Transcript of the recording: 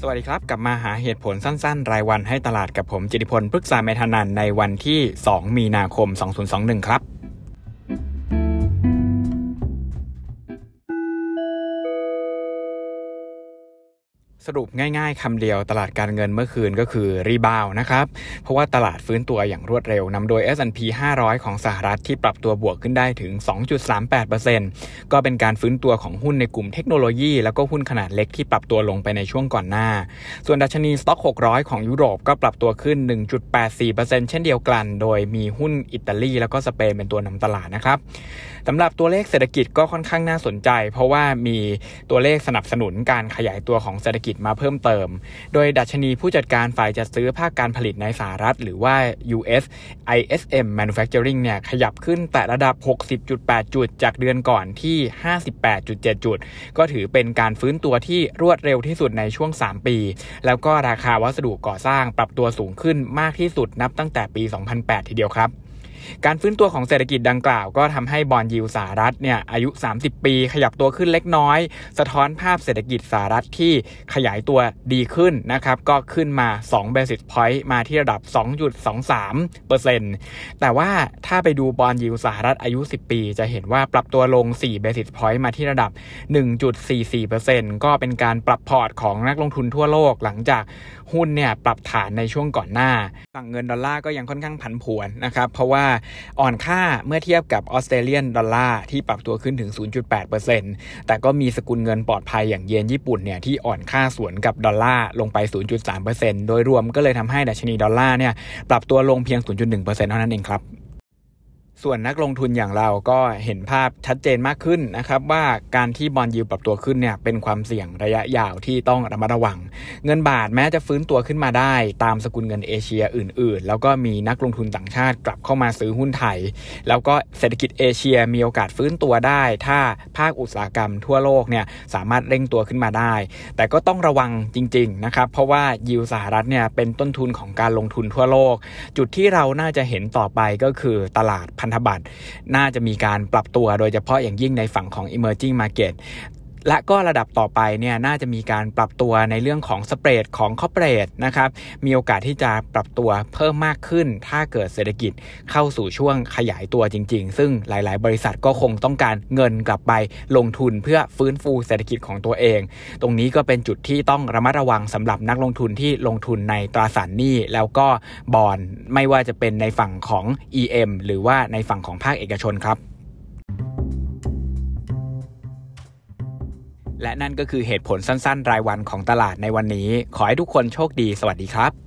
สวัสดีครับ กลับมาหาเหตุผลสั้นๆ รายวันให้ตลาดกับผมจิติพลพฤกษาเมธานันในวันที่ 2 มีนาคม 2021 ครับ สรุปง่ายๆคำเดียวตลาดการเงินเมื่อคืนก็คือรีบาวนะครับ เพราะว่าตลาดฟื้นตัวอย่างรวดเร็วนำโดย S&P 500 ของสหรัฐที่ปรับตัวบวกขึ้นได้ถึง 2.38%ก็เป็นการฟื้นตัวของหุ้นในกลุ่มเทคโนโลยี แล้วก็หุ้นขนาดเล็กที่ปรับตัวลงไปในช่วงก่อนหน้า ส่วนดัชนีสต็อก 600 ของยุโรปก็ปรับตัวขึ้น 1.84%เช่นเดียวกัน โดยมีหุ้นอิตาลีแล้วก็สเปนเป็นตัวนำตลาดนะครับสำหรับตัวเลขเศรษฐกิจก็ค่อนข้างน่าสนใจ เพราะว่ามีตัวเลขสนับสนุนการขยายตัวของเศรษฐกิจมาเพิ่มเติม โดยดัชนีผู้จัดการฝ่ายจัดซื้อภาคการผลิตในสหรัฐ หรือว่า US ISM Manufacturing เนี่ยขยับขึ้นแต่ระดับ 60.8 จุด จากเดือนก่อนที่ 58.7 จุด ก็ถือเป็นการฟื้นตัวที่รวดเร็วที่สุดในช่วง 3 ปี แล้วก็ราคาวัสดุก่อสร้างปรับตัวสูงขึ้นมากที่สุดนับตั้งแต่ปี 2008 ทีเดียวครับ การฟื้นตัวของเศรษฐกิจดังกล่าว ก็ทำให้บอลยิวสหรัฐเนี่ยอายุ 30 ปีขยับตัวขึ้นเล็กน้อย สะท้อนภาพเศรษฐกิจสหรัฐที่ขยายตัวดีขึ้นนะครับก็ขึ้นมา2 basis point มาที่ระดับ 2.23%แต่ว่าถ้าไปดู bond yield สหรัฐอายุ 10 ปี จะเห็นว่าปรับตัวลง4 basis point มาที่ระดับ 1.44%ก็เป็นการปรับพอร์ตของนักลงทุนทั่วโลกหลังจากหุ้นเนี่ยปรับฐานในช่วงก่อนหน้าฝั่งเงินดอลลาร์ก็ยังค่อนข้างผันผวนนะครับเพราะว่าอ่อนค่าเมื่อเทียบกับ Australian dollar ที่ปรับตัวขึ้นถึง 0.8%แต่ก็มีสกุลเงินปลอดภัยอย่างเยนญี่ปุ่นเนี่ยที่อ่อนค่าสวนกับดอลลาร์ลงไป 0.3%โดยรวมก็เลยทำให้ดัชนีดอลลาร์เนี่ยปรับตัวลงเพียง 0.1%เท่านั้นเองครับ ส่วนนักลงทุนอย่างเราก็เห็นภาพชัดเจนมากขึ้นนะครับว่าการที่บอลยิวปรับตัวขึ้นเนี่ยเป็นความเสี่ยงระยะยาวที่ต้องระมัดระวัง เงินบาทแม้จะฟื้นตัวขึ้นมาได้ ตามสกุลเงินเอเชียอื่น ๆ แล้วก็มีนักลงทุนต่างชาติกลับเข้ามาซื้อหุ้นไทย แล้วก็เศรษฐกิจเอเชียมีโอกาสฟื้นตัวได้ ถ้าภาคอุตสาหกรรมทั่วโลกเนี่ยสามารถเร่งตัวขึ้นมาได้ แต่ก็ต้องระวังจริง ๆ นะครับเพราะว่ายิวสหรัฐเนี่ยเป็นต้นทุนของการลงทุนทั่วโลก จุดที่เราน่าจะเห็นต่อไปก็คือตลาดพันธบัตรน่าจะมีการปรับตัวโดยเฉพาะอย่างยิ่งในฝั่งของ emerging market และก็ระดับต่อไปเนี่ยน่าจะมีการปรับตัวในเรื่องของสเปรดของคอเปรสนะครับมีโอกาสที่จะปรับตัวเพิ่มมากขึ้น ถ้าเกิดเศรษฐกิจเข้าสู่ช่วงขยายตัวจริง ๆ ซึ่งหลาย ๆ บริษัทก็คงต้องการเงินกลับไปลงทุนเพื่อฟื้นฟูเศรษฐกิจของตัวเอง ตรงนี้ก็เป็นจุดที่ต้องระมัดระวังสำหรับนักลงทุนที่ลงทุนในตราสารหนี้แล้วก็บอลไม่ว่าจะเป็นในฝั่งของ EM หรือว่าในฝั่งของภาคเอกชนครับ และนั่นก็คือเหตุผลสั้นๆ รายวันของตลาดในวันนี้ ขอให้ทุกคนโชคดี สวัสดีครับ